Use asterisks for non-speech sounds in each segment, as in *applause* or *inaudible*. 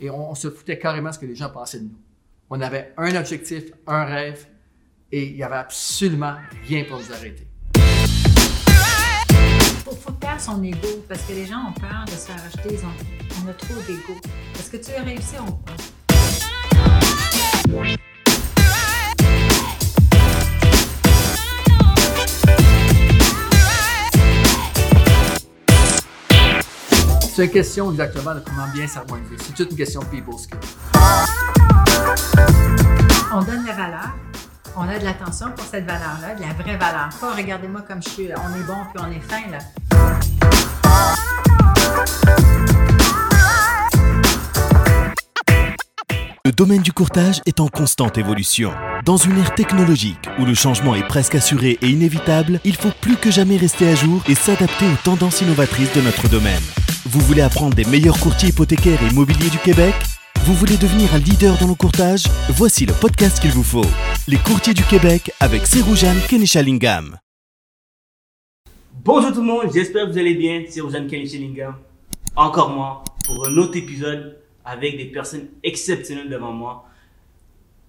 Et on, se foutait carrément ce que les gens pensaient de nous. On avait un objectif, un rêve, et il n'y avait absolument rien pour nous arrêter. Il faut perdre son ego parce que les gens ont peur de se faire acheter. Ils ont, on a trop d'ego. Est-ce que tu as réussi ou pas? C'est une question exactement de comment bien s'harmoniser. C'est toute une question de people skills. On donne la valeur. On a de l'attention pour cette valeur-là, de la vraie valeur. Pas regardez-moi comme je suis, on est bon puis on est fin là. Le domaine du courtage est en constante évolution. Dans une ère technologique où le changement est presque assuré et inévitable, il faut plus que jamais rester à jour et s'adapter aux tendances innovatrices de notre domaine. Vous voulez apprendre des meilleurs courtiers hypothécaires et immobiliers du Québec? Vous voulez devenir un leader dans le courtage? Voici le podcast qu'il vous faut. Les courtiers du Québec avec Seroujane Kenishalingam. Bonjour tout le monde, j'espère que vous allez bien. C'est Rojan Kenishalingam. Encore moi pour un autre épisode avec des personnes exceptionnelles devant moi.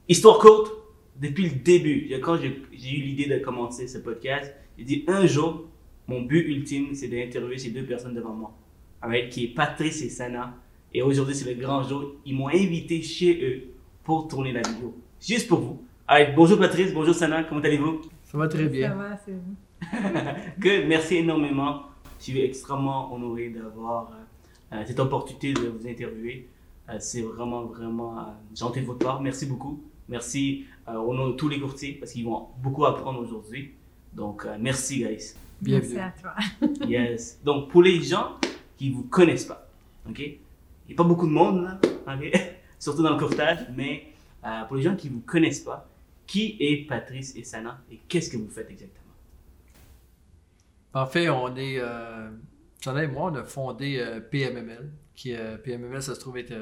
Histoire courte, depuis le début, quand j'ai eu l'idée de commencer ce podcast, j'ai dit un jour, mon but ultime, c'est d'interviewer ces deux personnes devant moi avec, qui est Patrice et Sana. Et aujourd'hui, c'est le grand jour. Ils m'ont invité chez eux pour tourner la vidéo. Juste pour vous. Allez, bonjour Patrice, bonjour Sana, comment allez-vous? Ça va très bien. Ça va, c'est vous. *laughs* Good, merci énormément. Je suis extrêmement honoré d'avoir euh, euh, cette opportunité de vous interviewer. Euh, c'est vraiment, vraiment gentil de votre part. Merci beaucoup. Merci au nom de tous les courtiers parce qu'ils vont beaucoup apprendre aujourd'hui. Donc, merci, guys. Bienvenue. Merci à toi. *laughs* *laughs* yes. Donc, pour les gens qui vous connaissent pas. OK? Il n'y a pas beaucoup de monde, là, *laughs* surtout dans le courtage, mais euh, pour les gens qui ne vous connaissent pas, qui est Patrice et Sana et qu'est-ce que vous faites exactement? En fait, on est, euh, Sana et moi, on a fondé euh, PMML, qui PMML, ça se trouve être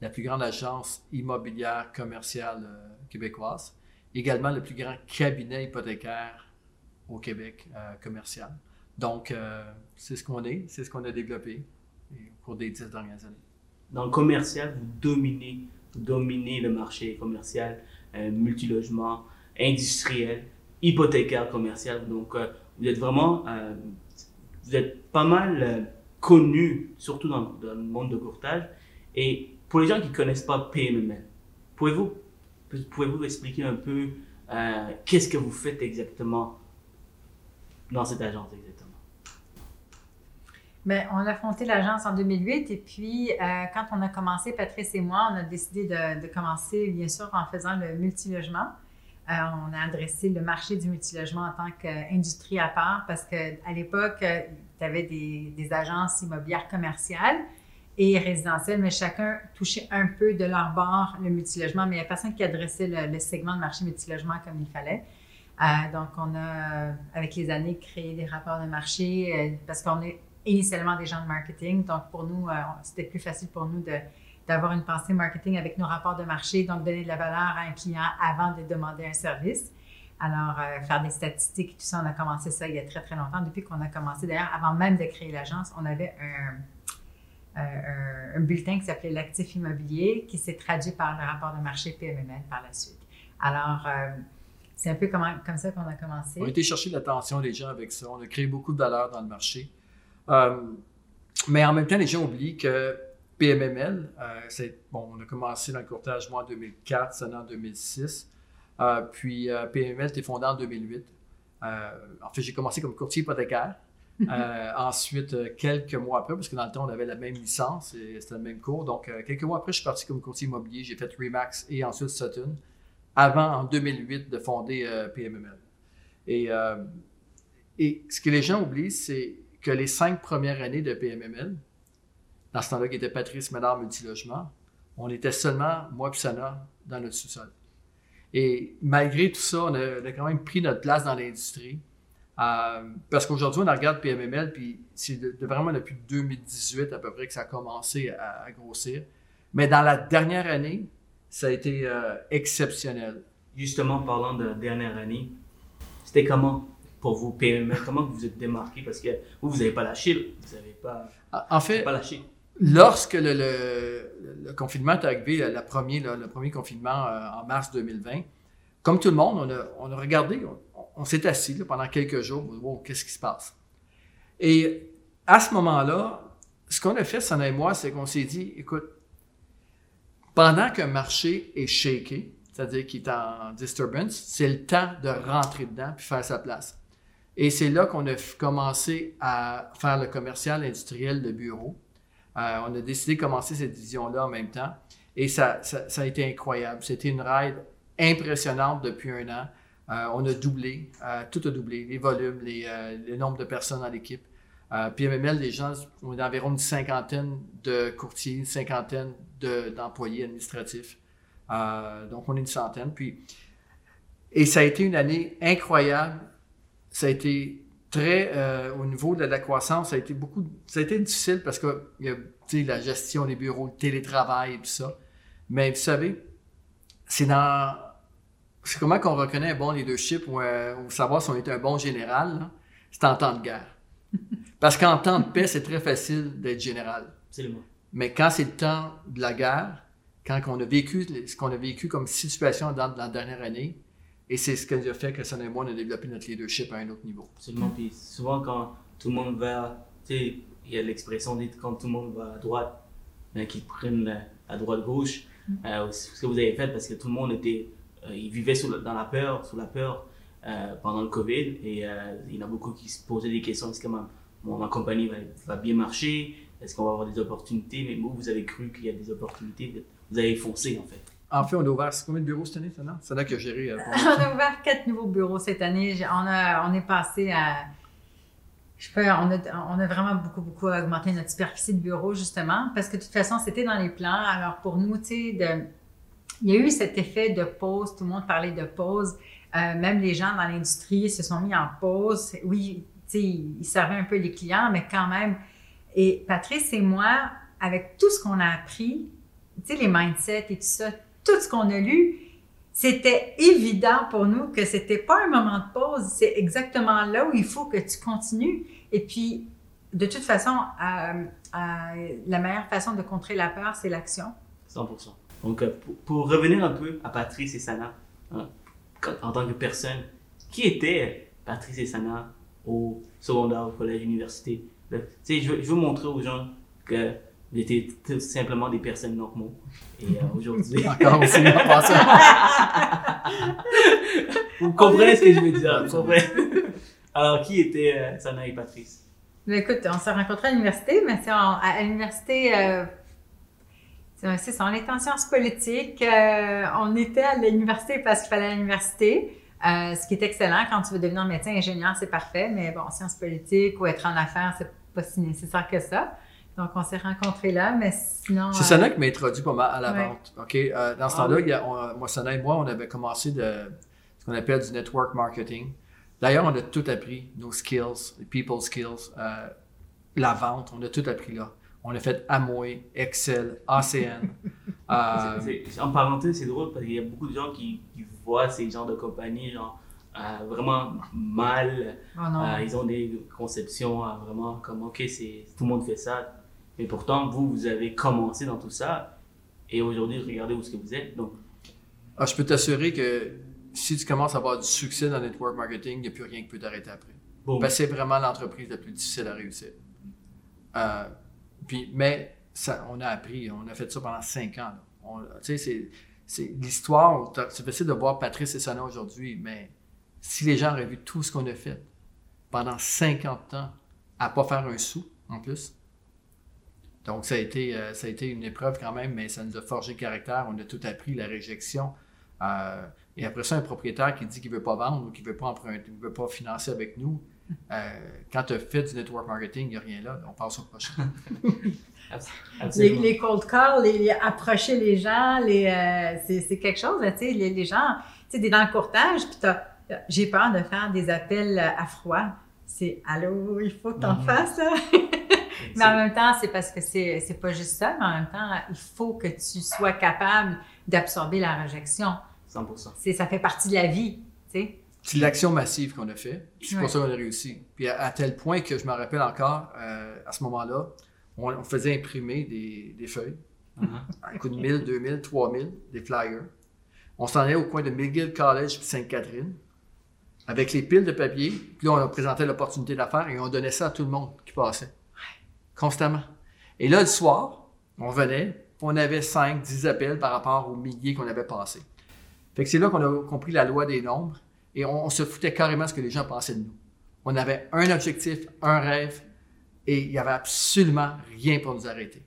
la plus grande agence immobilière commerciale québécoise, également le plus grand cabinet hypothécaire au Québec commercial. Donc, euh, c'est ce qu'on est, c'est ce qu'on a développé au cours des dix dernières années. Dans le commercial, vous dominez, dominez le marché commercial, euh, multilogement, industriel, hypothécaire commercial. Donc, euh, vous êtes vraiment, vous êtes pas mal connu, surtout dans, dans, le monde de courtage. Et pour les gens qui ne connaissent pas PMML, pouvez-vous pouvez-vous expliquer un peu qu'est-ce que vous faites exactement dans cette agence exactement? Bien, on a fondé l'agence en 2008 et puis euh, quand on a commencé, Patrice et moi, on a décidé de, commencer bien sûr en faisant le multilogement. Euh, on a adressé le marché du multilogement en tant qu'industrie à part parce qu'à l'époque, euh, tu avais des, des, agences immobilières commerciales et résidentielles, mais chacun touchait un peu de leur bord le multilogement, mais il n'y a personne qui adressait le, segment de marché multilogement comme il fallait. Euh, donc, on a, avec les années, créé des rapports de marché euh, parce qu'on est initialement des gens de marketing. Donc, pour nous, euh, c'était plus facile pour nous d'avoir une pensée marketing avec nos rapports de marché, donc donner de la valeur à un client avant de demander un service. Alors, faire des statistiques tout ça, on a commencé ça il y a très, très longtemps. Depuis qu'on a commencé, d'ailleurs, avant même de créer l'agence, on avait un, un, bulletin qui s'appelait l'actif immobilier qui s'est traduit par le rapport de marché PMML par la suite. Alors, c'est un peu comme, ça qu'on a commencé. On a été chercher l'attention des gens avec ça. On a créé beaucoup de valeur dans le marché. Euh, mais en même temps, les gens oublient que PMML, euh, bon, on a commencé dans le courtage, moi, en 2004, ça en 2006. Euh, puis PMML était fondé en 2008. en fait, j'ai commencé comme courtier hypothécaire. *laughs* ensuite, quelques mois après, parce que dans le temps, on avait la même licence et c'était le même cours. Donc, quelques mois après, je suis parti comme courtier immobilier. J'ai fait Remax et ensuite Sutton avant, en 2008, de fonder euh, PMML. Et, euh, et ce que les gens oublient, c'est que les cinq premières années de PMML, dans ce temps-là qui était Patrice Ménard Multilogement, on était seulement, moi et Sana, dans notre sous-sol. Et malgré tout ça, on a, quand même pris notre place dans l'industrie. Euh, parce qu'aujourd'hui, on regarde PMML, puis c'est vraiment depuis 2018 à peu près que ça a commencé à grossir. Mais dans la dernière année, ça a été euh, exceptionnel. Justement, parlant de dernière année, c'était comment pour vous, PME? *laughs* Comment vous vous êtes démarqué? Parce que vous, vous n'avez pas lâché. Vous n'avez pas, en fait, pas lâché. lorsque le, le- le confinement est arrivé, premier, le premier confinement euh, en mars 2020, comme tout le monde, on a, on a regardé, on, on s'est assis là, pendant quelques jours, wow, qu'est-ce qui se passe? Et à ce moment-là, ce qu'on a fait, Sana et moi, c'est qu'on s'est dit, écoute, pendant qu'un marché est shaké, c'est-à-dire qu'il est en disturbance, c'est le temps de rentrer dedans puis faire sa place. Et c'est là qu'on a commencé à faire le commercial industriel de bureau. Euh, on a décidé de commencer cette vision-là en même temps. Et ça, ça, ça a été incroyable. C'était une ride impressionnante depuis un an. Euh, on a doublé, euh, tout a doublé, les volumes, les, euh, le nombre de personnes dans l'équipe. Euh, PMML, les gens, on est environ une cinquantaine de courtiers, une cinquantaine de- d'employés administratifs. Donc, on est une centaine. Puis, et ça a été une année incroyable. Ça a été très, au niveau de la croissance, ça a été beaucoup, ça a été difficile parce que il y a, la gestion des bureaux, le télétravail et tout ça. Mais vous savez, c'est dans, c'est comment qu'on reconnaît un bon leadership ou, euh, ou savoir si on est un bon général, c'est en temps de guerre. *laughs* Parce qu'en temps de paix, c'est très facile d'être général. Absolument. Mais quand c'est le temps de la guerre, quand on a vécu ce qu'on a vécu comme situation dans, dans la dernière année, et c'est ce qui a fait que Sana et moi, on a développé notre leadership à un autre niveau. Absolument. Puis souvent, quand tout le monde va, tu sais, il y a l'expression dite quand tout le monde va à droite, ben, qu'ils prennent à droite-gauche. Euh, ce que vous avez fait, parce que tout le monde était, ils vivaient sous la- dans la peur, sous la peur euh, pendant le Covid. Et euh, il y en a beaucoup qui se posaient des questions est-ce que ma, mon- ma compagnie va, va bien marcher? Est-ce qu'on va avoir des opportunités? Mais vous, vous avez cru qu'il y a des opportunités. Vous avez foncé, en fait. En fait, on a ouvert c'est combien de bureaux cette année, Sana? Sana qui a géré. euh, *laughs* on a ouvert quatre nouveaux bureaux cette année. On, a, on est passé à. Je peux, on, a, on a vraiment beaucoup, beaucoup augmenté notre superficie de bureau, justement, parce que de toute façon, c'était dans les plans. Alors, pour nous, tu sais, de- il y a eu cet effet de pause. Tout le monde parlait de pause. Euh, même les gens dans l'industrie se sont mis en pause. Oui, ils servaient un peu les clients, mais quand même. Et Patrice et moi, avec tout ce qu'on a appris, les mindsets et tout ça, tout ce qu'on a lu, c'était évident pour nous que c'était pas un moment de pause, c'est exactement là où il faut que tu continues. Et puis, de toute façon, euh, euh, la meilleure façon de contrer la peur, c'est l'action. 100%. Donc, euh, pour, pour revenir un peu à Patrice et Sana, hein, quand- en tant que personne, qui était Patrice et Sana au secondaire, au collège, université? Le- Tu sais, je, veux- je veux montrer aux gens que étiez tout simplement des personnes normaux. Et euh, *laughs* aujourd'hui, Encore aussi, *laughs* vous comprenez ce que je veux dire. vous comprenez? Alors, qui était euh, Sana et Patrice? Mais écoute, on s'est rencontrés à l'université, mais c'est à l'université, euh, c'est ça, on était en sciences politiques. euh, on était à l'université parce qu'il fallait à l'université, euh, ce qui est excellent. Quand tu veux devenir médecin, ingénieur, c'est parfait, mais bon, sciences politiques ou être en affaires, c'est pas si nécessaire que ça. Donc, on s'est rencontrés là, mais sinon... C'est euh, Sana qui m'a introduit pas mal à la Ouais. vente. OK? Euh, dans ce temps-là, il y a- on- moi, Sana et moi, on avait commencé de ce qu'on appelle du network marketing. D'ailleurs, on a tout appris, nos skills, les people skills, euh, la vente, on a tout appris là. On a fait Amway, Excel, ACN. euh, C'est- c'est- En parenthèse, c'est drôle parce qu'il y a beaucoup de gens qui, qui voient ces genres de compagnies genre, euh, vraiment mal. oh non. Euh, ils ont des conceptions euh, vraiment comme, OK, c'est, tout le monde fait ça. Mais pourtant, vous, vous avez commencé dans tout ça. Et aujourd'hui, regardez où est-ce que vous êtes. Donc, ah, je peux t'assurer que si tu commences à avoir du succès dans le network marketing, il n'y a plus rien qui peut t'arrêter après. bon, Parce que c'est vraiment l'entreprise la plus difficile à réussir. Euh, puis, mais on a appris, on a fait ça pendant cinq ans. c'est, l'histoire. C'est facile de voir Patrice et Sana aujourd'hui, mais si les gens auraient vu tout ce qu'on a fait pendant 50 ans à pas faire un sou en plus. Donc, ça a, été, euh, ça a été une épreuve quand même, mais ça nous a forgé le caractère. On a tout appris, la réjection. Euh, et après ça, un propriétaire qui dit qu'il ne veut pas vendre ou qu'il ne veut pas emprunter, ne veut pas financer avec nous, euh, quand tu as fait du network marketing, il n'y a rien là. On passe au prochain. *laughs* Les, cold calls, les, les approcher les gens, les, euh, c'est, quelque chose, là, tu sais, les, les gens, tu sais, t'es dans le courtage, puis t'as, j'ai peur de faire des appels à froid. C'est, allô, il faut que t'en Mhm. fasses, là. *laughs* *laughs* Mais en même temps, c'est parce que c'est, c'est pas juste ça, mais en même temps, il faut que tu sois capable d'absorber la réjection. 100%. C'est, ça fait partie de la vie, tu sais. C'est l'action massive qu'on a fait. C'est pour ça qu'on a réussi. Puis à, à tel point que je me rappelle encore, euh, à ce moment-là, on, on faisait imprimer des, des feuilles. Uh-huh. Un coût de 1000, 2000, 3000, des flyers. On s'en allait au coin de McGill College puis Sainte-Catherine avec les piles de papier. Puis là, on présentait l'opportunité d'affaires et on donnait ça à tout le monde qui passait. Constamment. Et là, le soir, on venait, on avait 5, 10 appels par rapport aux milliers qu'on avait passés. Fait que c'est là qu'on a compris la loi des nombres et on, on se foutait carrément ce que les gens pensaient de nous. On avait un objectif, un rêve et il n'y avait absolument rien pour nous arrêter.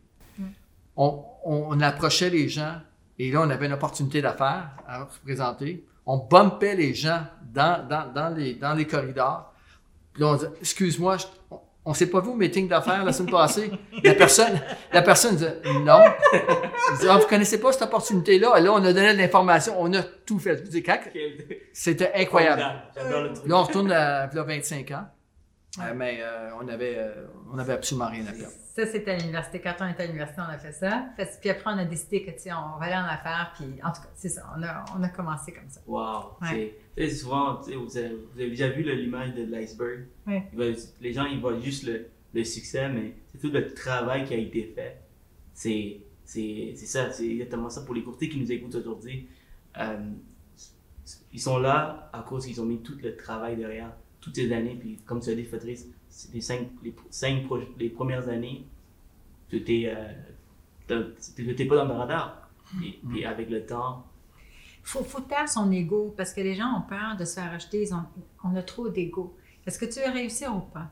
On, on approchait les gens et là, on avait une opportunité d'affaires à représenter. On bumpait les gens dans, dans, dans, les, dans les corridors. Puis là, on disait, excuse-moi, on- s'est pas vu au meeting d'affaires la semaine passée. La personne, la personne disait, non. Dit, ah, vous connaissez pas cette opportunité-là? Et là, on a donné de l'information. On a tout fait. C'était incroyable. Là, on retourne à, là, 25 ans. Euh, mais euh, on avait, euh, on avait absolument rien à perdre. Ça, c'était à l'université. Quand on était à l'université, on a fait ça. Fait- Puis après, on a décidé que, tu sais, on va aller en affaires. Puis, en tout cas, c'est ça. On a, on a commencé comme ça. Wow. Ouais. C'est- souvent, tu sais, vous, avez, vous avez déjà vu l'image de l'iceberg? Ouais. Les gens, ils voient juste le, le succès, mais c'est tout le travail qui a été fait. C'est c'est- c'est ça, c'est exactement ça. Pour les courtiers qui nous écoutent aujourd'hui, euh, ils sont là à cause qu'ils ont mis tout le travail derrière, toutes ces années. Puis, comme tu as dit, Fatrice, c'est les cinq, les cinq les premières années, tu n'étais pas dans le radar. Et, puis, avec le temps, faut, faut taire son ego parce que les gens ont peur de se faire acheter. Ils ont, on a trop d'ego. Est-ce que tu veux réussir ou pas?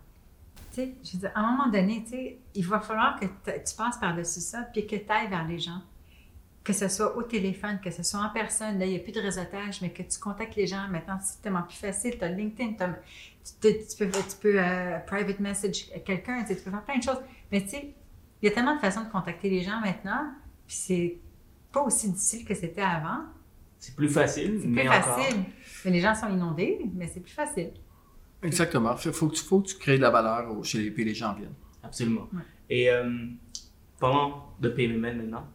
Tu sais, je veux dire, à un moment donné, tu sais, il va falloir que tu passes par-dessus ça puis que tu ailles vers les gens. Que ce soit au téléphone, que ce soit en personne. Là, il n'y a plus de réseautage, mais que tu contactes les gens. Maintenant, c'est tellement plus facile. Tu as LinkedIn, tu, peux, tu peux euh, private message quelqu'un, tu sais, tu peux faire plein de choses. Mais tu sais, il y a tellement de façons de contacter les gens maintenant, puis c'est pas aussi difficile que c'était avant. c'est plus facile, C'est mais plus encore. facile. Mais les gens sont inondés, mais c'est plus facile. Exactement. Il faut, que tu- faut que tu crées de la valeur chez les, puis les gens viennent. Absolument. Ouais. Et euh, parlons de PMML maintenant.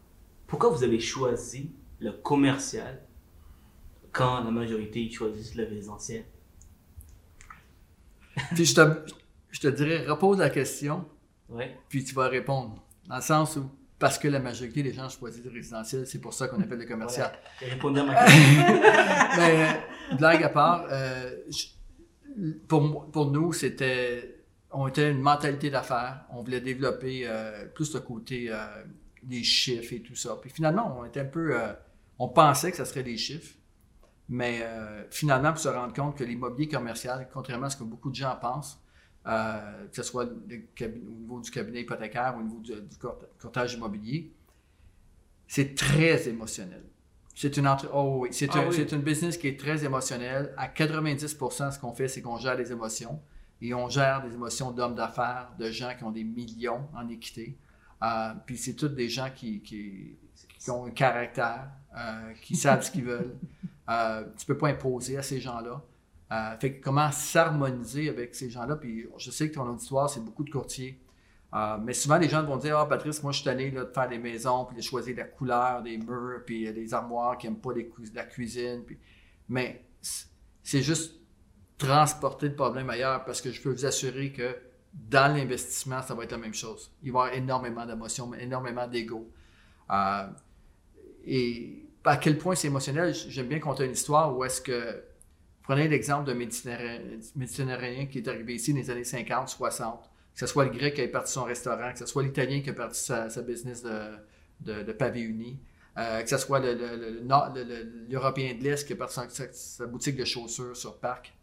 Pourquoi vous avez choisi le commercial quand la majorité ils choisissent le résidentiel? Puis je te, je te dirais, repose la question, Ouais. puis tu vas répondre. Dans le sens où, parce que la majorité des gens choisissent le résidentiel, c'est pour ça qu'on appelle le commercial. Répondu à ma *laughs* question. Mais blague à part, euh, je- pour, pour nous, c'était. On était une mentalité d'affaires. On voulait développer euh, plus le côté euh, des chiffres et tout ça. Puis finalement, on était un peu. euh, on pensait que ça serait des chiffres. Mais euh, finalement, pour se rendre compte que l'immobilier commercial, contrairement à ce que beaucoup de gens pensent, euh, que ce soit au niveau du cabinet hypothécaire ou au niveau du, du courtage immobilier, c'est très émotionnel. C'est une entre... oh oui, c'est Ah un, oui. une business qui est très émotionnelle. À 90%, ce qu'on fait, c'est qu'on gère des émotions. Et on gère des émotions d'hommes d'affaires, de gens qui ont des millions en équité. Euh, puis c'est tous des gens qui, qui, ont un caractère, euh, qui savent ce qu'ils veulent. Euh, tu peux pas imposer à ces gens-là. Euh, fait que comment s'harmoniser avec ces gens-là? Puis je sais que ton auditoire, c'est beaucoup de courtiers. Mais souvent, les gens vont dire Ah, Patrice, moi, je suis tanné de faire des maisons, puis de choisir la couleur des murs, puis des armoires qui n'aiment pas les la cuisine. Mais c'est juste transporter le problème ailleurs parce que je peux vous assurer que dans l'investissement, ça va être la même chose. Il va y avoir énormément d'émotions, énormément d'ego. Euh, et à quel point c'est émotionnel, j'aime bien conter une histoire où est-ce que. Prenez l'exemple d'un Méditerranéen, qui est arrivé ici dans les années 50, 60 que ce soit le grec qui a parti son restaurant, que ce soit l'italien qui a parti sa, business de, de, de pavé uni, euh, que ce soit le- le- l'Européen de l'Est qui a parti sa- sa boutique de chaussures sur Parc.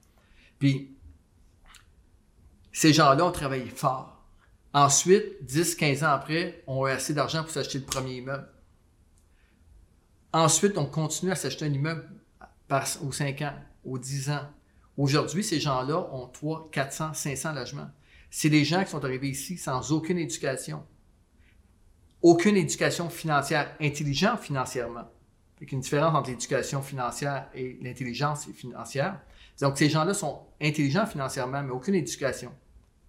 Puis, ces gens-là ont travaillé fort. Ensuite, 10-15 ans après, on a assez d'argent pour s'acheter le premier immeuble. Ensuite, on continue à s'acheter un immeuble aux 5 ans, aux 10 ans. Aujourd'hui, ces gens-là ont 3, 400, 500 logements. C'est des gens qui sont arrivés ici sans aucune éducation. Aucune éducation financière, intelligente financièrement. Il y a une différence entre l'éducation financière et l'intelligence financière. Donc, ces gens-là sont intelligents financièrement, mais aucune éducation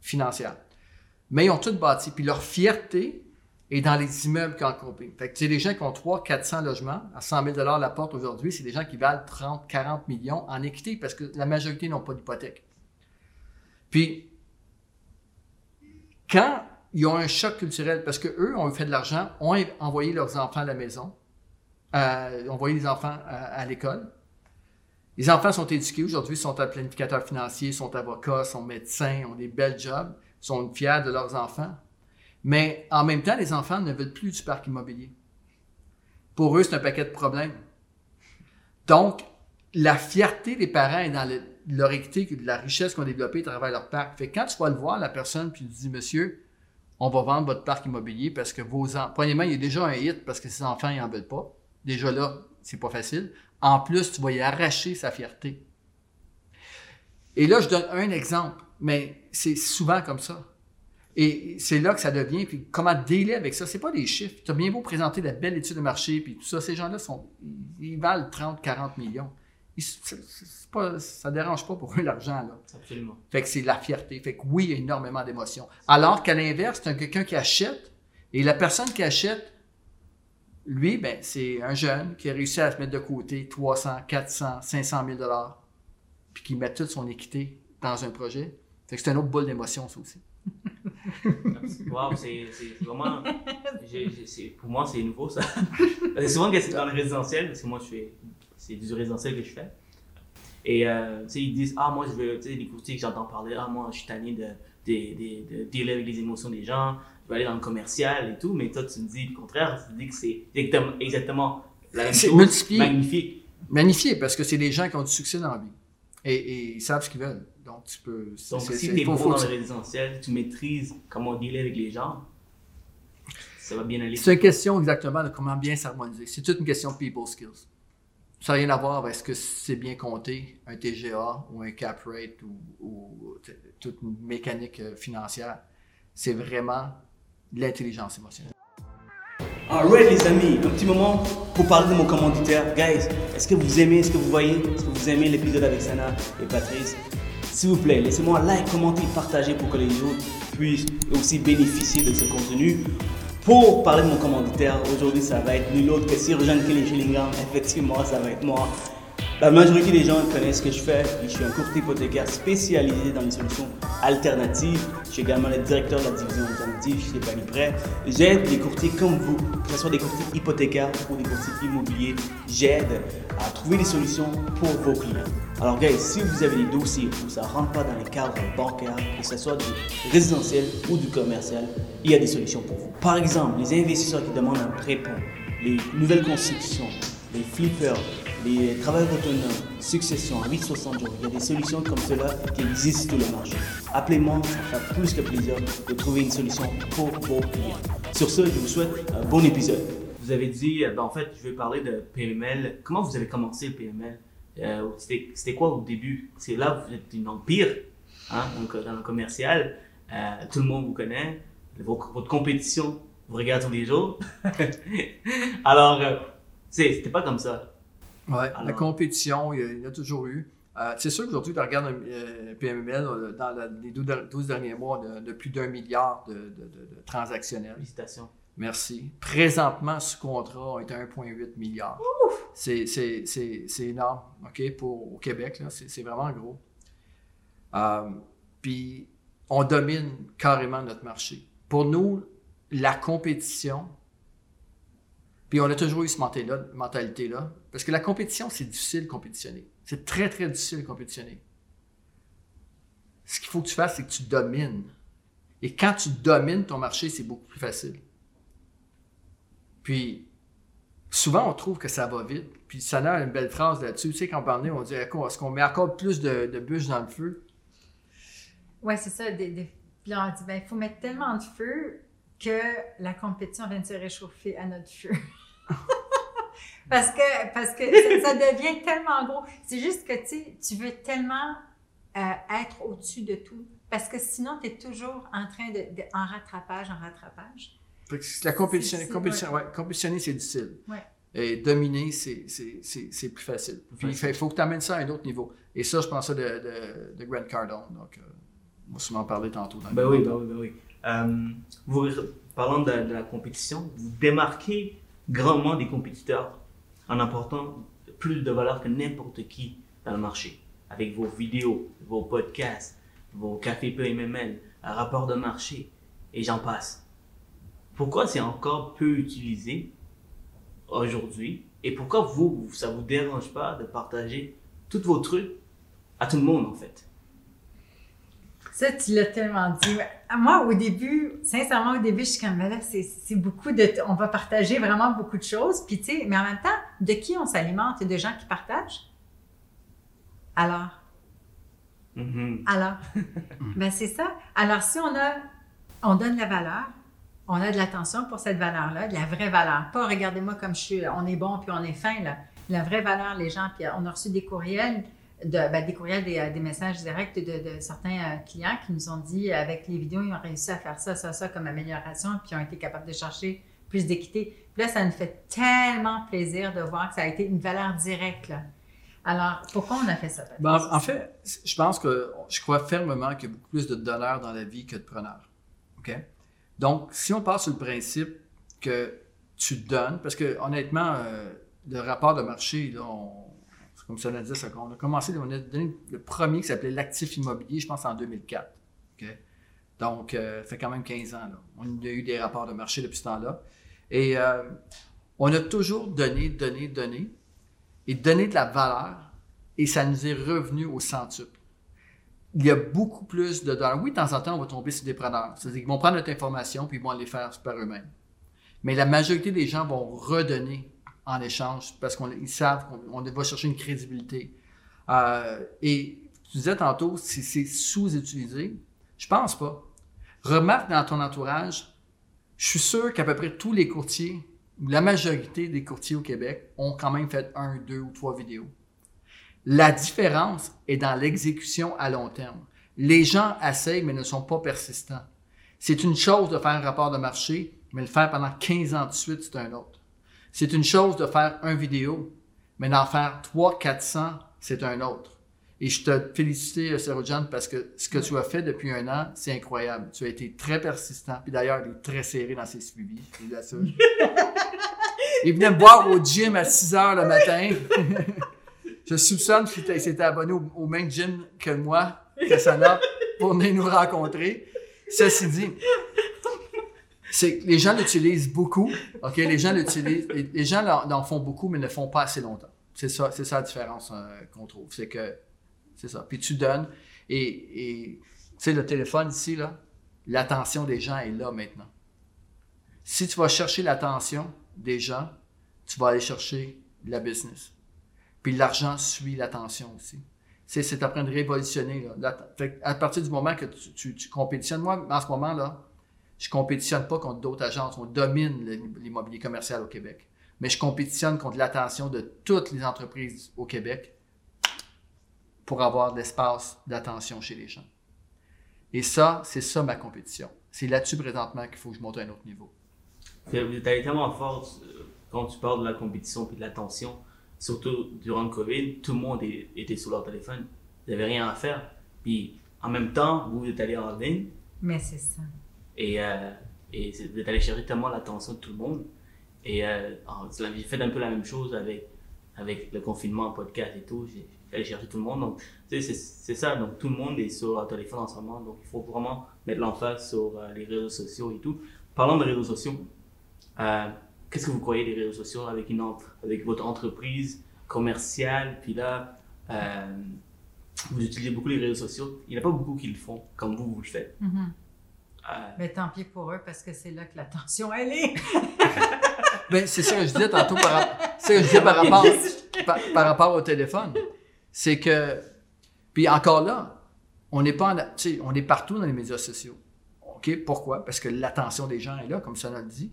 financière. Mais ils ont tout bâti. Puis leur fierté est dans les immeubles qu'ils ont compris. Fait que c'est des gens qui ont 300, 400 logements à 100 000 la porte aujourd'hui. C'est des gens qui valent 30, 40 millions en équité parce que la majorité n'ont pas d'hypothèque. Puis, quand ils ont un choc culturel parce qu'eux ont fait de l'argent, ont envoyé leurs enfants à la maison, euh, ont envoyé les enfants à, à l'école. Les enfants sont éduqués aujourd'hui, sont planificateurs financiers, sont avocats, sont médecins, ont des belles jobs, sont fiers de leurs enfants. Mais en même temps, les enfants ne veulent plus du parc immobilier. Pour eux, c'est un paquet de problèmes. Donc, la fierté des parents est dans le, leur équité, de la richesse qu'on a développée à travers leur parc. Fait que quand tu vas le voir, la personne, puis tu dis, monsieur, on va vendre votre parc immobilier parce que vos enfants. Premièrement, il y a déjà un hit parce que ses enfants, ils n'en veulent pas. Déjà là, c'est pas facile. En plus, tu vas y arracher sa fierté. Et là, je donne un exemple, mais c'est souvent comme ça. Et c'est là que ça devient, puis comment délai avec ça, c'est pas des chiffres. Tu as bien beau présenter la belle étude de marché, puis tout ça, ces gens-là, sont, ils valent 30, 40 millions. Pas, ça dérange pas pour eux l'argent. Là. Absolument. Fait que c'est la fierté. Fait que oui, il y a énormément d'émotions. Alors qu'à l'inverse, c'est quelqu'un qui achète, et la personne qui achète, lui, ben, c'est un jeune qui a réussi à se mettre de côté 300, 400, 500 000 dollars, puis qui met toute son équité dans un projet. Fait que c'est un autre boule d'émotion, ça aussi. *laughs* Wow, c'est vraiment. pour moi, c'est nouveau ça. C'est souvent que c'est dans le résidentiel, parce que moi, c'est du résidentiel que je fais. Et euh, ils disent Ah, moi, je veux, tu sais, les courtiers que j'entends parler, Ah, moi, je suis tanné de, de, de, dealer avec les émotions des gens, veux aller dans le commercial et tout. Mais toi, tu me dis le contraire, tu me dis que c'est exactement, la même chose. Multiplié. Magnifique. Magnifié, parce que c'est des gens qui ont du succès dans la vie. Et, et ils savent ce qu'ils veulent. Donc, tu peux. Donc, si tu es bon dans le résidentiel, tu maîtrises comment dealer avec les gens, ça va bien aller. C'est une question exactement de comment bien s'harmoniser. C'est toute une question de people skills. Ça n'a rien à voir avec ce que c'est bien compté, un TGA ou un cap rate ou, toute une mécanique euh, financière. C'est vraiment l'intelligence émotionnelle. Alright les amis, un petit moment pour parler de mon commanditaire. Guys, est-ce que vous aimez ce que vous voyez Est-ce que vous aimez l'épisode avec Sana et Patrice? S'il vous plaît, laissez-moi un like, commenter, partager pour que les autres puissent aussi bénéficier de ce contenu. Pour parler de mon commanditaire, aujourd'hui ça va être nul autre que Sir Jean Kelly Schillingham. Effectivement, ça va être moi. La majorité des gens connaissent ce que je fais. Je suis un courtier hypothécaire spécialisé dans les solutions alternatives. Je suis également le directeur de la division alternative chez Prêt. J'aide des courtiers comme vous, que ce soit des courtiers hypothécaires ou des courtiers immobiliers. J'aide à trouver des solutions pour vos clients. Alors, guys, si vous avez des dossiers où ça ne rentre pas dans les cadres bancaires, que ce soit du résidentiel ou du commercial, il y a des solutions pour vous. Par exemple, les investisseurs qui demandent un prêt pour les nouvelles constructions, les flippers, les travailleurs autonomes, succession à 860 jours. Il y a des solutions comme cela qui existent sur le marché. Appelez-moi, ça fera plus que plaisir de trouver une solution pour vos clients. Sur ce, je vous souhaite un bon épisode. Vous avez dit, euh, ben, en fait, je vais parler de PML. Comment vous avez commencé le PML euh, C'était quoi au début? C'est là, vous êtes une empire, hein, dans le commercial. Euh, tout le monde vous connaît. Votre, compétition vous regarde tous les jours. *laughs* Alors, c'était pas comme ça. Oui, la compétition, il y, a, toujours eu. Euh, c'est sûr qu'aujourd'hui, tu regardes euh, PMML euh, dans les 12 derniers mois de, plus d'un milliard de, transactionnels. Félicitations. Merci. Présentement, ce contrat est à 1,8 milliard. C'est énorme, OK, pour, au Québec, c'est vraiment gros. Puis, on domine carrément notre marché. Pour nous, la compétition, puis on a toujours eu cette mentalité-là. Parce que la compétition, c'est difficile de compétitionner. C'est très, très difficile de compétitionner. Ce qu'il faut que tu fasses, c'est que tu domines. Et quand tu domines ton marché, c'est beaucoup plus facile. Puis, souvent, on trouve que ça va vite. Puis, ça a une belle phrase là-dessus. Tu sais, quand on parlait, on dit est-ce qu'on met encore plus de, de bûches dans le feu? Oui, c'est ça. Puis là, on dit ben, il faut mettre tellement de feu que la compétition vient de se réchauffer à notre feu. *laughs* parce que, parce que ça, devient tellement gros. C'est juste que tu veux tellement euh, être au-dessus de tout. Parce que sinon, tu es toujours en train de, en rattrapage, en rattrapage. La compétition, compétition, ouais. compétitionner, c'est difficile. Ouais. Et dominer, c'est plus facile. Puis il faut que tu amènes ça à un autre niveau. Et ça, je pense ça de, de, de Grant Cardone. Donc, euh, on va sûrement parler tantôt. Dans ben, oui, ben oui, ben oui, euh, vous, parlant de, la compétition, vous démarquez grandement des compétiteurs en apportant plus de valeur que n'importe qui dans le marché. Avec vos vidéos, vos podcasts, vos cafés PMML, un rapport de marché. et j'en passe. Pourquoi c'est encore peu utilisé aujourd'hui? Et pourquoi vous, ça vous dérange pas de partager tous vos trucs à tout le monde en fait? Ça, tu l'as tellement dit. Moi, au début, sincèrement, au début, je suis comme, mais là, c'est beaucoup de. On va partager vraiment beaucoup de choses. Puis, tu sais, mais en même temps, de qui on s'alimente? A des gens qui partagent? Alors? Mhm. Alors? *laughs* ben, c'est ça. Alors, si on a. On donne la valeur, on a de l'attention pour cette valeur-là, de la vraie valeur. Pas regardez-moi comme je suis, on est bon puis on est fin, là. La vraie valeur, les gens. Puis on a reçu des courriels, de, ben, des courriels, des, des, messages directs de, certains euh, clients qui nous ont dit, avec les vidéos, ils ont réussi à faire ça, ça, ça comme amélioration, puis ils ont été capables de chercher plus d'équité. Là, ça nous fait tellement plaisir de voir que ça a été une valeur directe. Alors, pourquoi on a fait ça? Ben, en fait, je pense que je crois fermement qu'il y a beaucoup plus de donneurs dans la vie que de preneurs. Donc, si on part sur le principe que tu donnes, parce que honnêtement, euh, le rapport de marché, là, comme ça l'a dit, on a commencé, on a donné le premier qui s'appelait l'actif immobilier, je pense en 2004. Donc, euh, ça fait quand même 15 ans. On a eu des rapports de marché depuis ce temps-là. Et euh, on a toujours donné, donné, donné, et donné de la valeur, et ça nous est revenu au centuple il y a beaucoup plus de. Oui, de temps en temps, on va tomber sur des preneurs. C'est-à-dire qu'ils vont prendre notre information puis ils vont les faire par eux-mêmes. Mais la majorité des gens vont redonner en échange parce qu'ils savent qu'on va chercher une crédibilité. Euh, et tu disais tantôt, si c'est sous-utilisé, je pense pas. Remarque dans ton entourage, je suis sûr qu'à peu près tous les courtiers, la majorité des courtiers au Québec, ont quand même fait un, deux ou trois vidéos. La différence est dans l'exécution à long terme. Les gens essayent, mais ne sont pas persistants. C'est une chose de faire un rapport de marché, mais le faire pendant 15 ans de suite, c'est un autre. C'est une chose de faire un vidéo, mais d'en faire 3 400, c'est un autre. Et je te félicite, Serojan, parce que ce que tu as fait depuis un an, c'est incroyable. Tu as été très persistant. Puis d'ailleurs, il est très serré dans ses suivis. il venait me voir au gym à 6 heures le matin. Je soupçonne qu'il s'était abonné au, même gym que moi, que Sana, pour venir nous rencontrer. Ceci dit, les gens l'utilisent beaucoup. OK? Les gens l'utilisent. Les gens en, font beaucoup, mais ne font pas assez longtemps. C'est ça, c'est ça la différence euh, qu'on trouve. C'est que c'est ça. Puis tu donnes. Et, tu sais, le téléphone ici, là, l'attention des gens est là maintenant. Si tu vas chercher l'attention des gens, tu vas aller chercher la business. Puis l'argent suit l'attention aussi. C'est en train de révolutionner. Là. à partir du moment que tu, tu, compétitionnes, moi, en ce moment-là, je compétitionne pas contre d'autres agences. On domine l'immobilier commercial au Québec. Mais je compétitionne contre l'attention de toutes les entreprises au Québec pour avoir de l'espace d'attention chez les gens. Et ça, c'est ça ma compétition. C'est là-dessus présentement qu'il faut que je monte à un autre niveau. Tu es tellement fort euh, quand tu parles de la compétition et de l'attention surtout durant le COVID, tout le monde était sur leur téléphone. Ils n'avaient rien à faire. Puis en même temps, vous êtes allé en ligne. Mais c'est ça. Et, euh, et vous êtes allé chercher tellement l'attention de tout le monde. Et euh, j'ai fait un peu la même chose avec, avec le confinement en podcast et tout. J'ai allé chercher tout le monde. Donc, c'est ça. Donc, tout le monde est sur leur téléphone en ce moment. Donc, il faut vraiment mettre l'emphase sur euh, les réseaux sociaux et tout. Parlons de réseaux sociaux. Euh, qu'est-ce que vous croyez des réseaux sociaux avec, une avec votre entreprise commerciale? Puis là, euh, vous utilisez beaucoup les réseaux sociaux. Il n'y en a pas beaucoup qui le font comme vous, vous le faites. Mm-hmm. Euh, Mais tant pis pour eux parce que c'est là que l'attention, elle est. *laughs* ben, c'est ça que je disais tantôt par, que je disais par, *laughs* rapport, par, rapport au téléphone. C'est que, puis encore là, on n'est pas on est partout dans les médias sociaux. OK? Pourquoi? Parce que l'attention des gens est là, comme ça dit.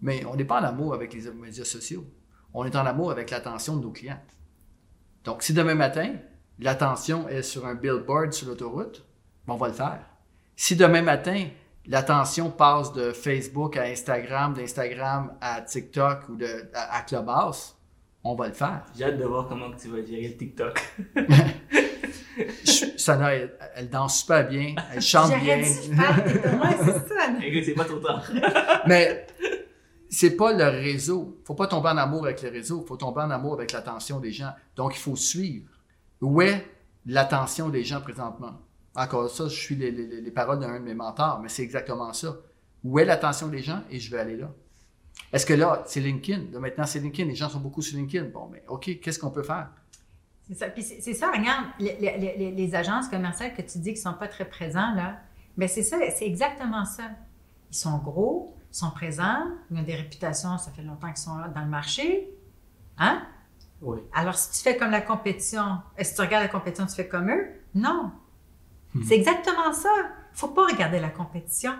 Mais on n'est pas en amour avec les médias sociaux. On est en amour avec l'attention de nos clients. Donc, si demain matin, l'attention est sur un billboard sur l'autoroute, on va le faire. Si demain matin, l'attention passe de Facebook à Instagram, d'Instagram à TikTok ou à, Clubhouse, on va le faire. J'ai hâte de voir comment tu vas gérer le TikTok. *laughs* Sana, elle, elle, danse super bien, elle chante bien. *laughs* c'est pas trop tard. *laughs* Mais c'est pas le réseau. faut pas tomber en amour avec le réseau. Il faut tomber en amour avec l'attention des gens. Donc, il faut suivre. Où est l'attention des gens présentement? Encore ça, je suis les, les- les paroles d'un de mes mentors, mais c'est exactement ça. Où est l'attention des gens? Et je vais aller là. Est-ce que là, c'est LinkedIn? Là, maintenant, c'est LinkedIn. Les gens sont beaucoup sur LinkedIn. Bon, mais OK, qu'est-ce qu'on peut faire? C'est ça. Puis c'est ça, regarde, les, les- les- les agences commerciales que tu dis qui ne sont pas très présents, là, ben c'est ça, c'est exactement ça. Ils sont gros, ils sont présents, ils ont des réputations, ça fait longtemps qu'ils sont là dans le marché. Hein? Oui. Alors, si tu fais comme la compétition, est-ce que tu regardes la compétition, tu fais comme eux? Non. Hmm. C'est exactement ça. Il ne faut pas regarder la compétition.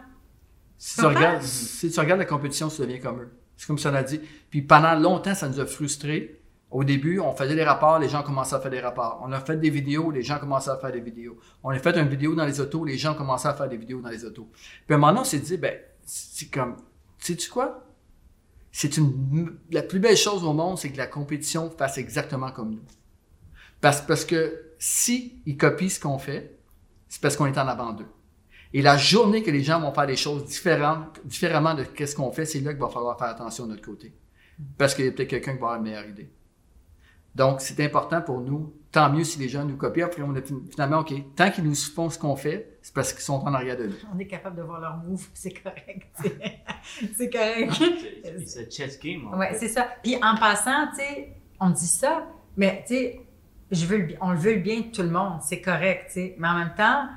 Si tu, regardes, si tu regardes la compétition, tu deviens comme eux. C'est comme ça on a dit. Puis pendant longtemps, ça nous a frustrés. Au début, on faisait des rapports, les gens commençaient à faire des rapports. On a fait des vidéos, les gens commençaient à faire des vidéos. On a fait une vidéo dans les autos, les gens commençaient à faire des vidéos dans les autos. Puis à un moment donné, on s'est dit, ben, c'est comme, sais-tu quoi? C'est une, la plus belle chose au monde, c'est que la compétition fasse exactement comme nous. Parce, parce que si ils copient ce qu'on fait, c'est parce qu'on est en avant d'eux. Et la journée que les gens vont faire des choses différentes, différemment de ce qu'on fait, c'est là qu'il va falloir faire attention de notre côté. Parce qu'il y a peut-être quelqu'un qui va avoir une meilleure idée. Donc, c'est important pour nous. Tant mieux si les gens nous copient. Après, on a finalement, OK, tant qu'ils nous font ce qu'on fait, c'est parce qu'ils sont en arrière de nous. On est capable de voir leur move, *laughs* c'est correct. *laughs* c'est- correct. C'est c'est un chess game. en Oui, c'est ça. Puis en passant, tu sais, on dit ça, mais tu sais, je veux le bi- on le veut le bien de tout le monde, c'est correct, tu sais. Mais en même temps,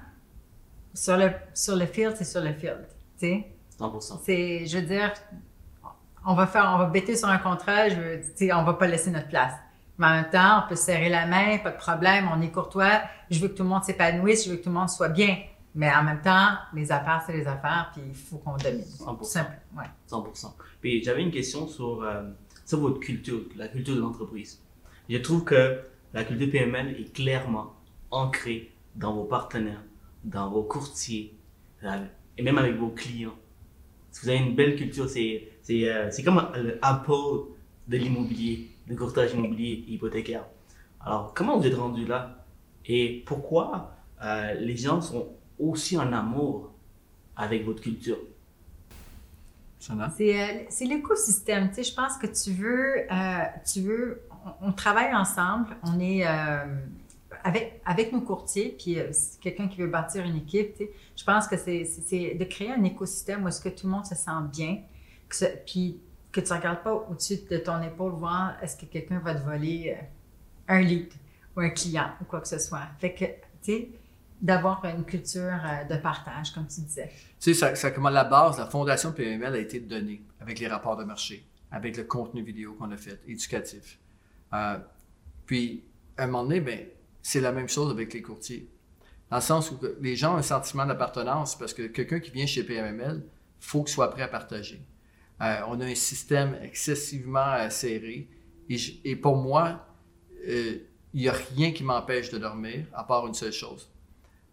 sur le, sur le field, c'est sur le field, tu sais. 100%. C'est, je veux dire, on va faire, on va bêter sur un contrat, je veux, tu sais, on va pas laisser notre place. Mais en même temps, on peut se serrer la main, pas de problème, on est courtois. Je veux que tout le monde s'épanouisse, je veux que tout le monde soit bien. Mais en même temps, les affaires, c'est les affaires, puis il faut qu'on domine. 100%. Tout simple, ouais. 100%. Puis j'avais une question sur, euh, sur votre culture, la culture de l'entreprise. Je trouve que la culture PML est clairement ancrée dans vos partenaires, dans vos courtiers, euh, et même avec vos clients. Si vous avez une belle culture, c'est c'est euh, c'est comme le Apple de l'immobilier, de courtage immobilier et hypothécaire. Alors, comment vous êtes rendu là? Et pourquoi euh, les gens sont aussi en amour avec votre culture? C'est, euh, c'est l'écosystème. Tu sais, je pense que tu veux, euh, tu veux, on, on travaille ensemble, on est euh, avec, nos courtiers, puis euh, quelqu'un qui veut bâtir une équipe, je pense que c'est, de créer un écosystème où est-ce que tout le monde se sent bien, que puis que tu ne regardes pas au-dessus de ton épaule voir est-ce que quelqu'un va te voler euh, un lead ou un client ou quoi que ce soit. Fait que, tu sais, d'avoir une culture euh, de partage, comme tu disais. Tu sais, ça, ça comment la base, la fondation PML a été donnée avec les rapports de marché, avec le contenu vidéo qu'on a fait, éducatif. Puis, à un moment donné, ben, c'est la même chose avec les courtiers. Dans le sens où les gens ont un sentiment d'appartenance parce que quelqu'un qui vient chez PMML, faut qu'il soit prêt à partager. Euh, on a un système excessivement euh, serré. Et, pour moi, euh, il n'y a rien qui m'empêche de dormir, à part une seule chose.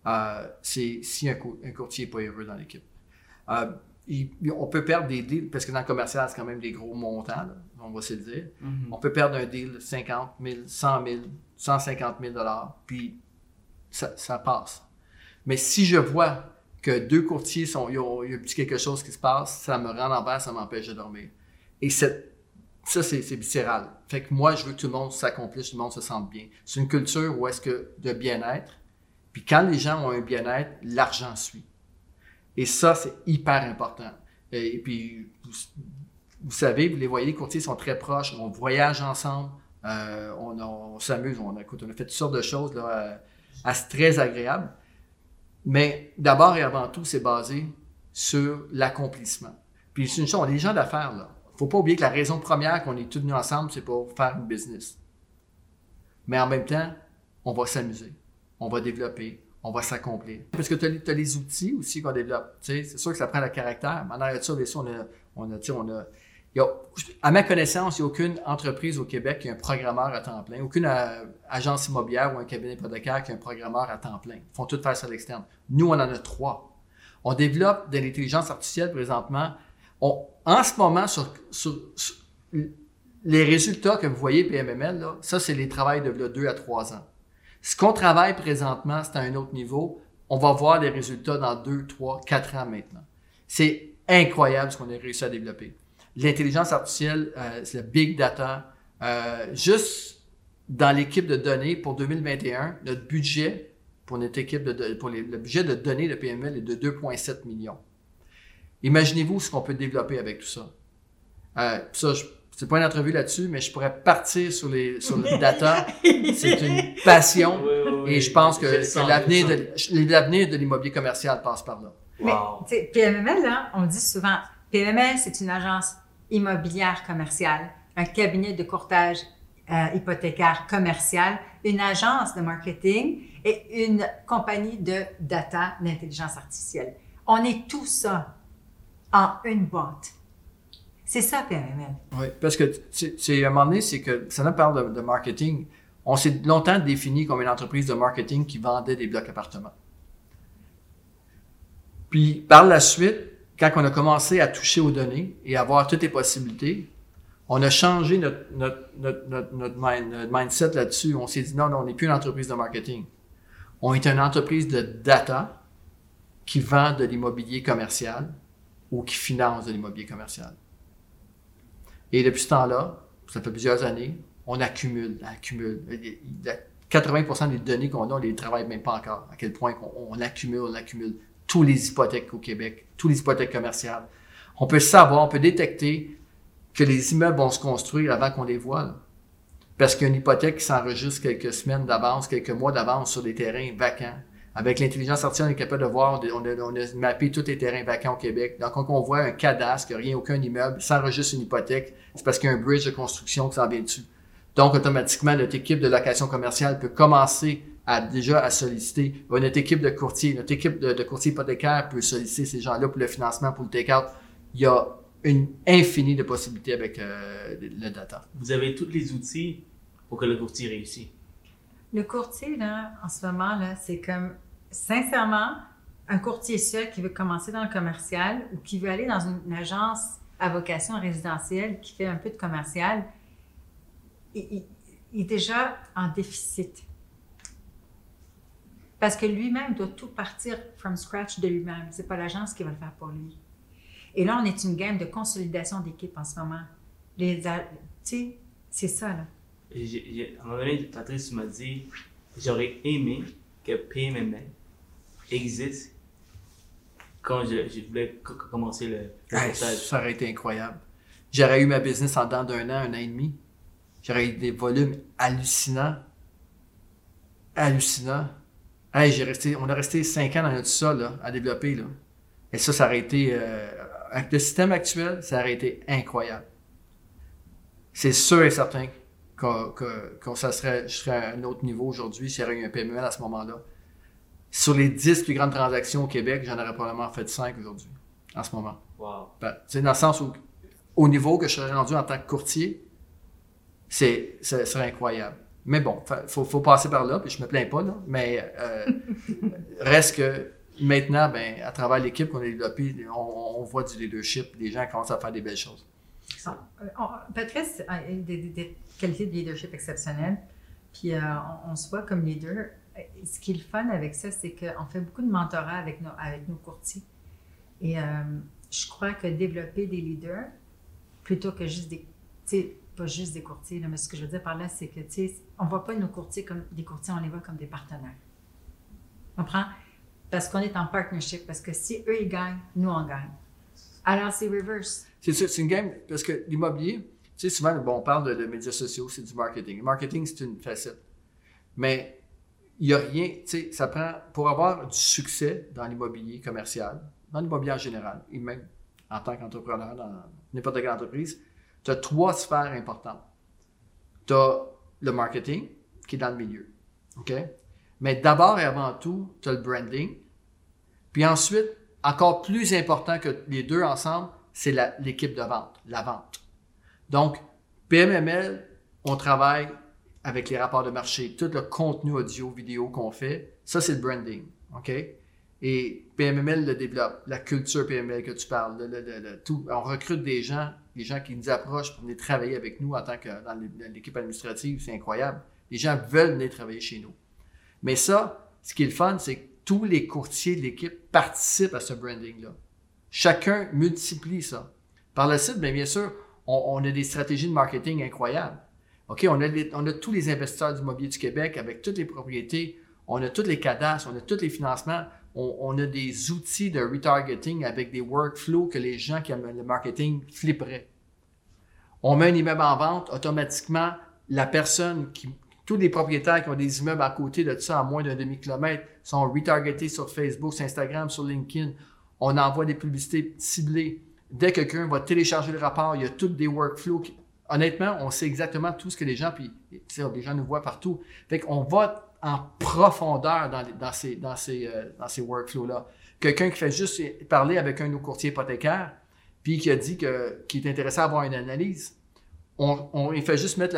Euh, c'est si un, cou- un courtier n'est pas heureux dans l'équipe. Euh, on peut perdre des deals, parce que dans le commercial, c'est quand même des gros montants, on va se le dire. On peut perdre un deal de 50 000, 100 000, 150 000 puis ça, ça passe. Mais si je vois que deux courtiers sont, il y a, un petit quelque chose qui se passe, ça me rend en bas, ça m'empêche de dormir. Et cette- ça, c'est c'est viscéral. Fait que moi, je veux que tout le monde s'accomplisse, tout le monde se sente bien. C'est une culture où est-ce que de bien-être. Puis quand les gens ont un bien-être, l'argent suit. Et ça, c'est hyper important. Et, puis, vous, savez, vous les voyez, les courtiers sont très proches, on voyage ensemble, euh, on, s'amuse, on, écoute, on a fait toutes sortes de choses là, assez très agréables. Mais d'abord et avant tout, c'est basé sur l'accomplissement. Puis c'est une chose, on est des gens d'affaires, là. faut pas oublier que la raison première qu'on est tous venus ensemble, c'est pour faire une business. Mais en même temps, on va s'amuser, on va développer, on va s'accomplir. Parce que tu as, les outils aussi qu'on développe. C'est sûr que ça prend le caractère. Mais en arrière de ça, on a, on a, on a à ma connaissance, il n'y a aucune entreprise au Québec qui a un programmeur à temps plein, aucune euh, agence immobilière ou un cabinet hypothécaire qui a un programmeur à temps plein. Ils font tout faire à l'externe. Nous, on en a trois. On développe de l'intelligence artificielle présentement. En ce moment, sur, sur- sur- les résultats que vous voyez PMML, ça, c'est les travails de deux à trois ans. Ce qu'on travaille présentement, c'est à un autre niveau. On va voir les résultats dans deux, trois, quatre ans maintenant. C'est incroyable ce qu'on a réussi à développer. L'intelligence artificielle, euh, c'est le big data. Euh, juste dans l'équipe de données pour 2021, notre budget pour notre équipe, de, pour le budget de données de PML est de 2,7 millions. Imaginez-vous ce qu'on peut développer avec tout ça. Euh, ça, c'est pas une entrevue là-dessus, mais je pourrais partir sur les sur le *laughs* data. c'est une passion et je pense que, l'avenir de l'avenir de l'immobilier commercial passe par là. Wow. Mais PMML, là, on dit souvent, PMML, c'est une agence immobilière commerciale, un cabinet de courtage euh, hypothécaire commercial, une agence de marketing et une compagnie de data, d'intelligence artificielle. On est tout ça en une boîte. C'est ça, PMML. Oui, parce que, c'est un moment donné, c'est que, ça nous parle de, de marketing, on s'est longtemps défini comme une entreprise de marketing qui vendait des blocs appartements. Puis, par la suite, quand on a commencé à toucher aux données et à voir toutes les possibilités, on a changé notre, mindset là-dessus. On s'est dit non, non, on n'est plus une entreprise de marketing. On est une entreprise de data qui vend de l'immobilier commercial ou qui finance de l'immobilier commercial. Et depuis ce temps-là, ça fait plusieurs années, on accumule, on accumule. 80% des données qu'on a, on les travaille même pas encore. À quel point on, accumule, on accumule tous les hypothèques au Québec, tous les hypothèques commerciales. On peut savoir, on peut détecter que les immeubles vont se construire avant qu'on les voit. Parce qu'il hypothèque qui s'enregistre quelques semaines d'avance, quelques mois d'avance sur des terrains vacants. Avec l'intelligence artificielle, on est capable de voir, on a, mappé tous les terrains vacants au Québec. Donc, quand on voit un cadastre, rien, aucun immeuble, s'enregistre une hypothèque, c'est parce qu'il y a un bridge de construction qui s'en vient dessus. Donc, automatiquement, notre équipe de location commerciale peut commencer à déjà à solliciter. Notre équipe de courtier, notre équipe de, de courtier hypothécaire peut solliciter ces gens-là pour le financement, pour le take-out. Il y a une infinie de possibilités avec euh, le data. Vous avez tous les outils pour que le courtier réussisse. Le courtier, là, en ce moment, là, c'est comme, sincèrement, un courtier seul qui veut commencer dans le commercial ou qui veut aller dans une, agence à vocation résidentielle qui fait un peu de commercial, il, est déjà en déficit. Parce que lui-même doit tout partir from scratch de lui-même. C'est pas l'agence qui va le faire pour lui. Et là, on est une game de consolidation d'équipe en ce moment. Les, tu sais, c'est ça, là. à un moment donné, Patrice m'a dit j'aurais aimé que PMML existe quand je, voulais commencer le, le Ça aurait été incroyable. J'aurais eu ma business en dedans d'un an, un an et demi. J'aurais eu des volumes hallucinants. Hallucinants. Hey, j'ai resté, on a resté cinq ans dans notre sol là, à développer. Là. Et ça, ça aurait été euh, avec le système actuel, ça aurait été incroyable. C'est sûr et certain que, ça serait, je serais à un autre niveau aujourd'hui s'il y avait eu un PML à ce moment-là. Sur les 10 plus grandes transactions au Québec, j'en aurais probablement fait 5 aujourd'hui, en ce moment. Wow. Ben, dans le sens où, au niveau que je serais rendu en tant que courtier, c'est, ce serait incroyable. Mais bon, il faut, faut, passer par là, puis je me plains pas, là, mais euh, *laughs* reste que maintenant, ben, à travers l'équipe qu'on a développée, on, voit du leadership, les gens commencent à faire des belles choses. Euh, Patrice a des, qualités de leadership exceptionnelles, puis euh, on, se voit comme leader. Ce qui est le fun avec ça, c'est qu'on fait beaucoup de mentorat avec nos, avec nos courtiers. Et euh, je crois que développer des leaders, plutôt que juste des. Pas juste des courtiers, mais ce que je veux dire par là, c'est que, tu sais, on ne voit pas nos courtiers comme des courtiers, on les voit comme des partenaires. On prend parce qu'on est en partnership, parce que si eux, ils gagnent, nous, on gagne. Alors, c'est reverse. C'est ça, c'est une game, parce que l'immobilier, tu sais, souvent, bon, on parle de, médias sociaux, c'est du marketing. Le marketing, c'est une facette. Mais il n'y a rien, tu sais, ça prend, pour avoir du succès dans l'immobilier commercial, dans l'immobilier en général, et même en tant qu'entrepreneur, dans n'importe quelle entreprise, tu as trois sphères importantes. Tu as le marketing, qui est dans le milieu. OK? Mais d'abord et avant tout, tu as le branding, puis ensuite, encore plus important que les deux ensemble, c'est l'équipe de vente, la vente. Donc, PMML, on travaille avec les rapports de marché, tout le contenu audio, vidéo qu'on fait, ça c'est le branding, OK? Et PMML le développe, la culture PML que tu parles, tout. On recrute des gens, des gens qui nous approchent pour venir travailler avec nous en tant que dans l'équipe administrative, c'est incroyable. Les gens veulent venir travailler chez nous. Mais ça, ce qui est le fun, c'est que tous les courtiers de l'équipe participent à ce branding-là. Chacun multiplie ça. Par la suite, bien, bien sûr, on, a des stratégies de marketing incroyables. OK, on a, on a tous les investisseurs du mobilier du Québec avec toutes les propriétés. On a tous les cadastres, on a tous les financements, on, a des outils de retargeting avec des workflows que les gens qui aiment le marketing flipperaient. On met un immeuble en vente, automatiquement, la personne qui, tous les propriétaires qui ont des immeubles à côté de ça, à moins d'un demi-kilomètre, sont retargetés sur Facebook, sur Instagram, sur LinkedIn. On envoie des publicités ciblées. Dès que quelqu'un va télécharger le rapport, il y a tous des workflows. Honnêtement, on sait exactement tout ce que les gens, puis les gens nous voient partout. Fait qu'on va en profondeur euh, dans ces workflows-là. Quelqu'un qui fait juste parler avec un de nos courtiers hypothécaires, puis qui a dit qu'il est intéressé à avoir une analyse, on, il fait juste mettre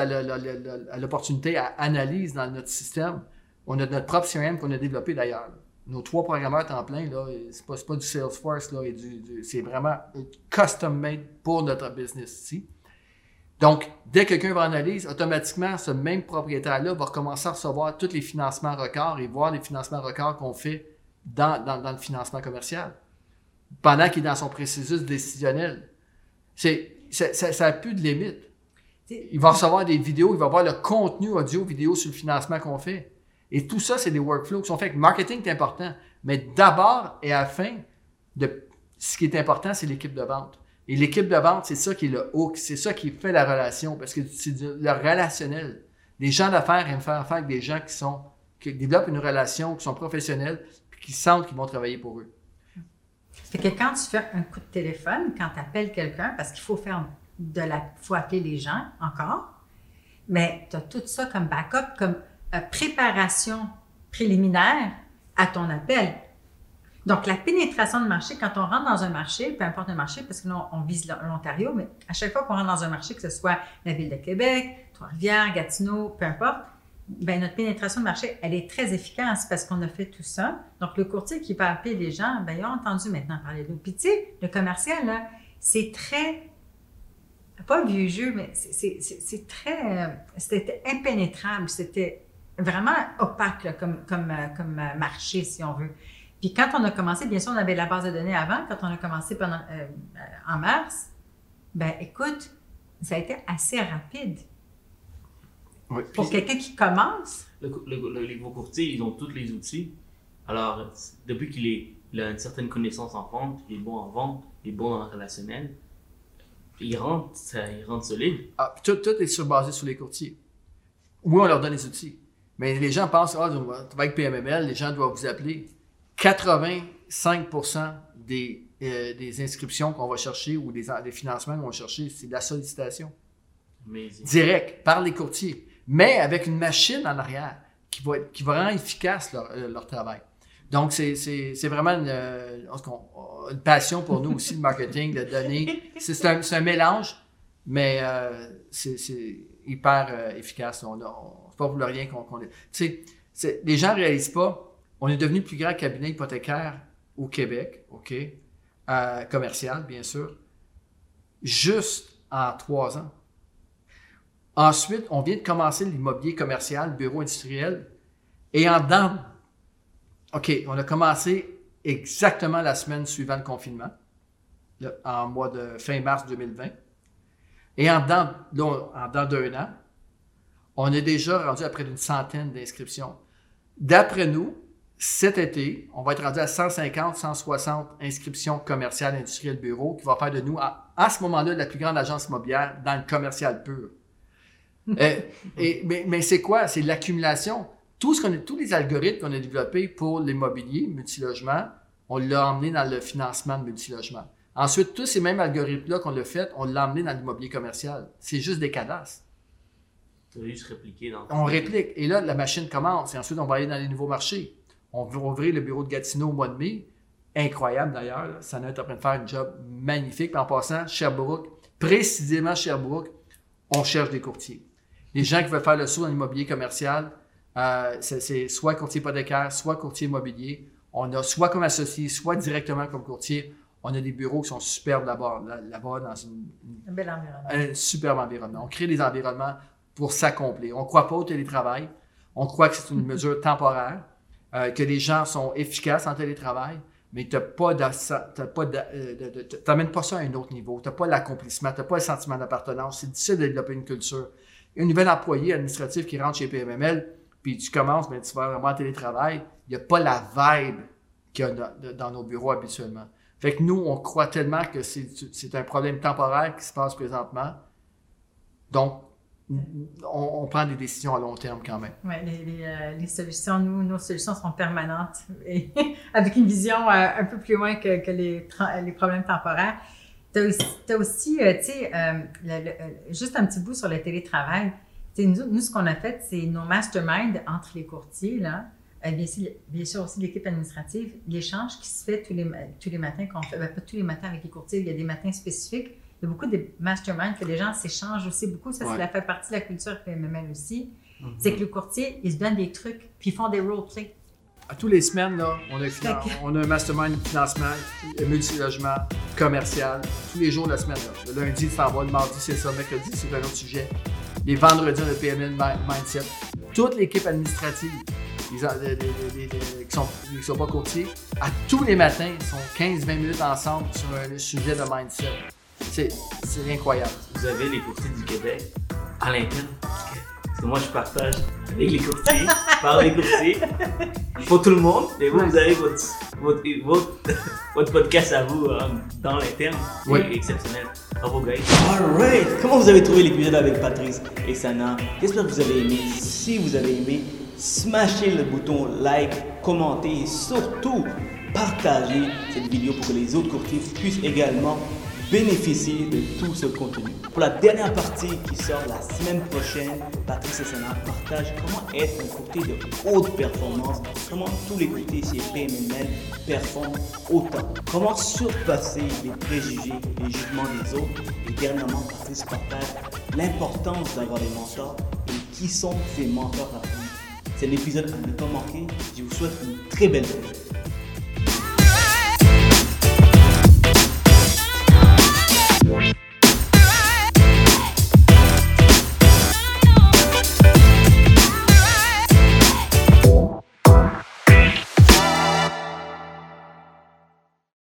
l'opportunité à analyse dans notre système. On a notre propre CRM qu'on a développé d'ailleurs. Nos trois programmeurs temps plein, là, c'est pas, du Salesforce, c'est vraiment custom made pour notre business ici. Donc, dès que quelqu'un va en analyse, automatiquement, ce même propriétaire-là va recommencer à recevoir tous les financements records et voir les financements records qu'on fait dans, dans, dans le financement commercial. Pendant qu'il est dans son processus décisionnel. C'est, ça- ça ça a plus de limite. Il va recevoir des vidéos, il va voir le contenu audio, vidéo sur le financement qu'on fait. Et tout ça, c'est des workflows qui sont faits. Le marketing est important, mais d'abord et à la fin, de, ce qui est important, c'est l'équipe de vente. Et l'équipe de vente, c'est ça qui est le hook, c'est ça qui fait la relation, parce que c'est le relationnel. Les gens d'affaires aiment faire affaire avec des gens qui sont qui développent une relation, qui sont professionnels, puis qui sentent qu'ils vont travailler pour eux. Fait que quand tu fais un coup de téléphone, quand tu appelles quelqu'un, parce qu'il faut faire de la. faut appeler les gens encore, mais tu as tout ça comme backup, comme euh, préparation préliminaire à ton appel. Donc, la pénétration de marché, quand on rentre dans un marché, peu importe le marché, parce que là, on vise l'Ontario, mais à chaque fois qu'on rentre dans un marché, que ce soit la ville de Québec, Trois-Rivières, Gatineau, peu importe, ben, notre pénétration de marché, elle est très efficace parce qu'on a fait tout ça. Donc, le courtier qui va appeler les gens, ben, ils ont entendu maintenant parler de nous. Puis, tu sais, le commercial, là, c'est très, pas vieux jeu, mais c'est- très, euh, c'était impénétrable, c'était vraiment opaque comme, comme, euh, comme euh, marché, si on veut. Puis quand on a commencé, bien sûr, on avait la base de données avant, quand on a commencé pendant, euh, euh, en mars, ben écoute, ça a été assez rapide. Pour quelqu'un qui commence, Le, le- le- les gros courtiers, ils ont tous les outils. Alors, depuis qu'il est- il a une certaine connaissance en vente, il est bon en vente, il est bon le relationnel, il rentre, ça, il rentre solide. Ah, puis tout, tout est sur- basé sur les courtiers. Oui, on leur donne les outils. Mais les gens pensent, ah, tu vas avec PMML, les gens doivent vous appeler. 85% des, euh, des inscriptions qu'on va chercher ou des, des financements qu'on va chercher, c'est de la sollicitation. Mais Direct, par les courtiers. Mais avec une machine en arrière qui va, être- qui va rendre efficace leur, euh, leur travail. Donc, c'est, vraiment une, euh, une passion pour nous aussi, le marketing, de donner. *laughs* C'est, un, mélange, mais euh, c'est, hyper euh, efficace. On, on- c'est pas pour le rien qu'on, est. Tu sais, les gens ne réalisent pas, on est devenu le plus grand cabinet hypothécaire au Québec, OK? Euh, commercial, bien sûr, juste en trois ans. Ensuite, on vient de commencer l'immobilier commercial, bureau industriel. Et en dedans, OK, on a commencé exactement la semaine suivant le confinement, en mois de fin mars 2020. Et en en dedans d'un an, on est déjà rendu à près d'une centaine d'inscriptions. D'après nous, cet été, on va être rendu à 150, 160 inscriptions commerciales, industrielles, bureaux, qui va faire de nous, à, à ce moment-là, la plus grande agence immobilière dans le commercial pur. *laughs* Euh, et- mais mais c'est quoi? C'est l'accumulation. Tout ce qu'on a- tous les algorithmes qu'on a développés pour l'immobilier, multilogement, on l'a emmené dans le financement de multilogement. Ensuite, tous ces mêmes algorithmes-là qu'on l'a fait, on l'a emmené dans l'immobilier commercial. C'est juste des cadastres. tu vas juste répliquer dans On réplique. Et là, la machine commence. Et ensuite, on va aller dans les nouveaux marchés. On va ouvrir le bureau de Gatineau au mois de mai. Incroyable d'ailleurs. Sana est en train de faire un job magnifique. Puis en passant, Sherbrooke, précisément Sherbrooke, on cherche des courtiers. Les gens qui veulent faire le saut dans l'immobilier commercial, euh, c'est soit courtier hypothécaire, soit courtier immobilier. On a soit comme associé, soit directement comme courtier. On a des bureaux qui sont superbes là-bas, là- là-bas dans une, une un bel environnement. un superbe environnement. On crée des environnements pour s'accomplir. On ne croit pas au télétravail. On croit que c'est une *laughs* mesure temporaire, euh, que les gens sont efficaces en télétravail, mais tu n'amènes pas ça à un autre niveau. Tu n'as pas l'accomplissement, tu n'as pas le sentiment d'appartenance. C'est difficile de développer une culture. Un nouvel employé administratif qui rentre chez PMML, puis tu commences, mais tu vas vraiment en télétravail, il n'y a pas la vibe qu'il y a dans, dans nos bureaux habituellement. Fait que nous, on croit tellement que c'est un problème temporaire qui se passe présentement. Donc, on, prend des décisions à long terme quand même. Oui, euh, les solutions, nous, nos solutions sont permanentes et *laughs* avec une vision euh, un peu plus loin que, les, problèmes temporaires. Tu as aussi, euh, tu sais, juste un petit bout sur le télétravail. Tu sais, nous, nous, ce qu'on a fait, c'est nos masterminds entre les courtiers, là, bien, sûr, bien sûr aussi l'équipe administrative, l'échange qui se fait tous les, tous les matins, ben, pas tous les matins avec les courtiers, il y a des matins spécifiques. Il y a beaucoup de masterminds que les gens s'échangent aussi beaucoup. Ça, Ouais. ça fait partie de la culture PMML aussi. Mhm. C'est que le courtier, ils se donnent des trucs, puis ils font des roleplays. À tous les semaines, là, on a, on a un mastermind financement, euh, multilogement, commercial, tous les jours de la semaine. Là. Le lundi, c'est en bas, le mardi, c'est ça, le mercredi, c'est un autre sujet. Les vendredis, on a le Mi- Mindset. Toute l'équipe administrative, les, les- qui sont, qui sont pas courtiers, à tous les matins, ils sont 15-20 minutes ensemble sur un sujet de mindset. C'est incroyable. Vous avez les courtiers du Québec à l'interne. Parce que, moi, je partage avec les courtiers, je parle des courtiers pour tout le monde. Et vous, vous avez votre, votre, votre, votre podcast à vous euh, dans l'interne. Oui. exceptionnel. Bravo, guys. Alright! Comment vous avez trouvé l'épisode avec Patrice et Sana? J'espère que vous avez aimé. Si vous avez aimé, smashez le bouton like, commentez et surtout partagez cette vidéo pour que les autres courtiers puissent également bénéficier de tout ce contenu. Pour la dernière partie qui sort la semaine prochaine, Patrice et Sana partagent comment être un courtier de haute performance, comment tous les courtiers chez PMML performent autant, comment surpasser les préjugés, les jugements des autres, et dernièrement, Patrice partage l'importance d'avoir des mentors et qui sont ces mentors à. C'est l'épisode à ne pas manquer. Je vous souhaite une très belle journée.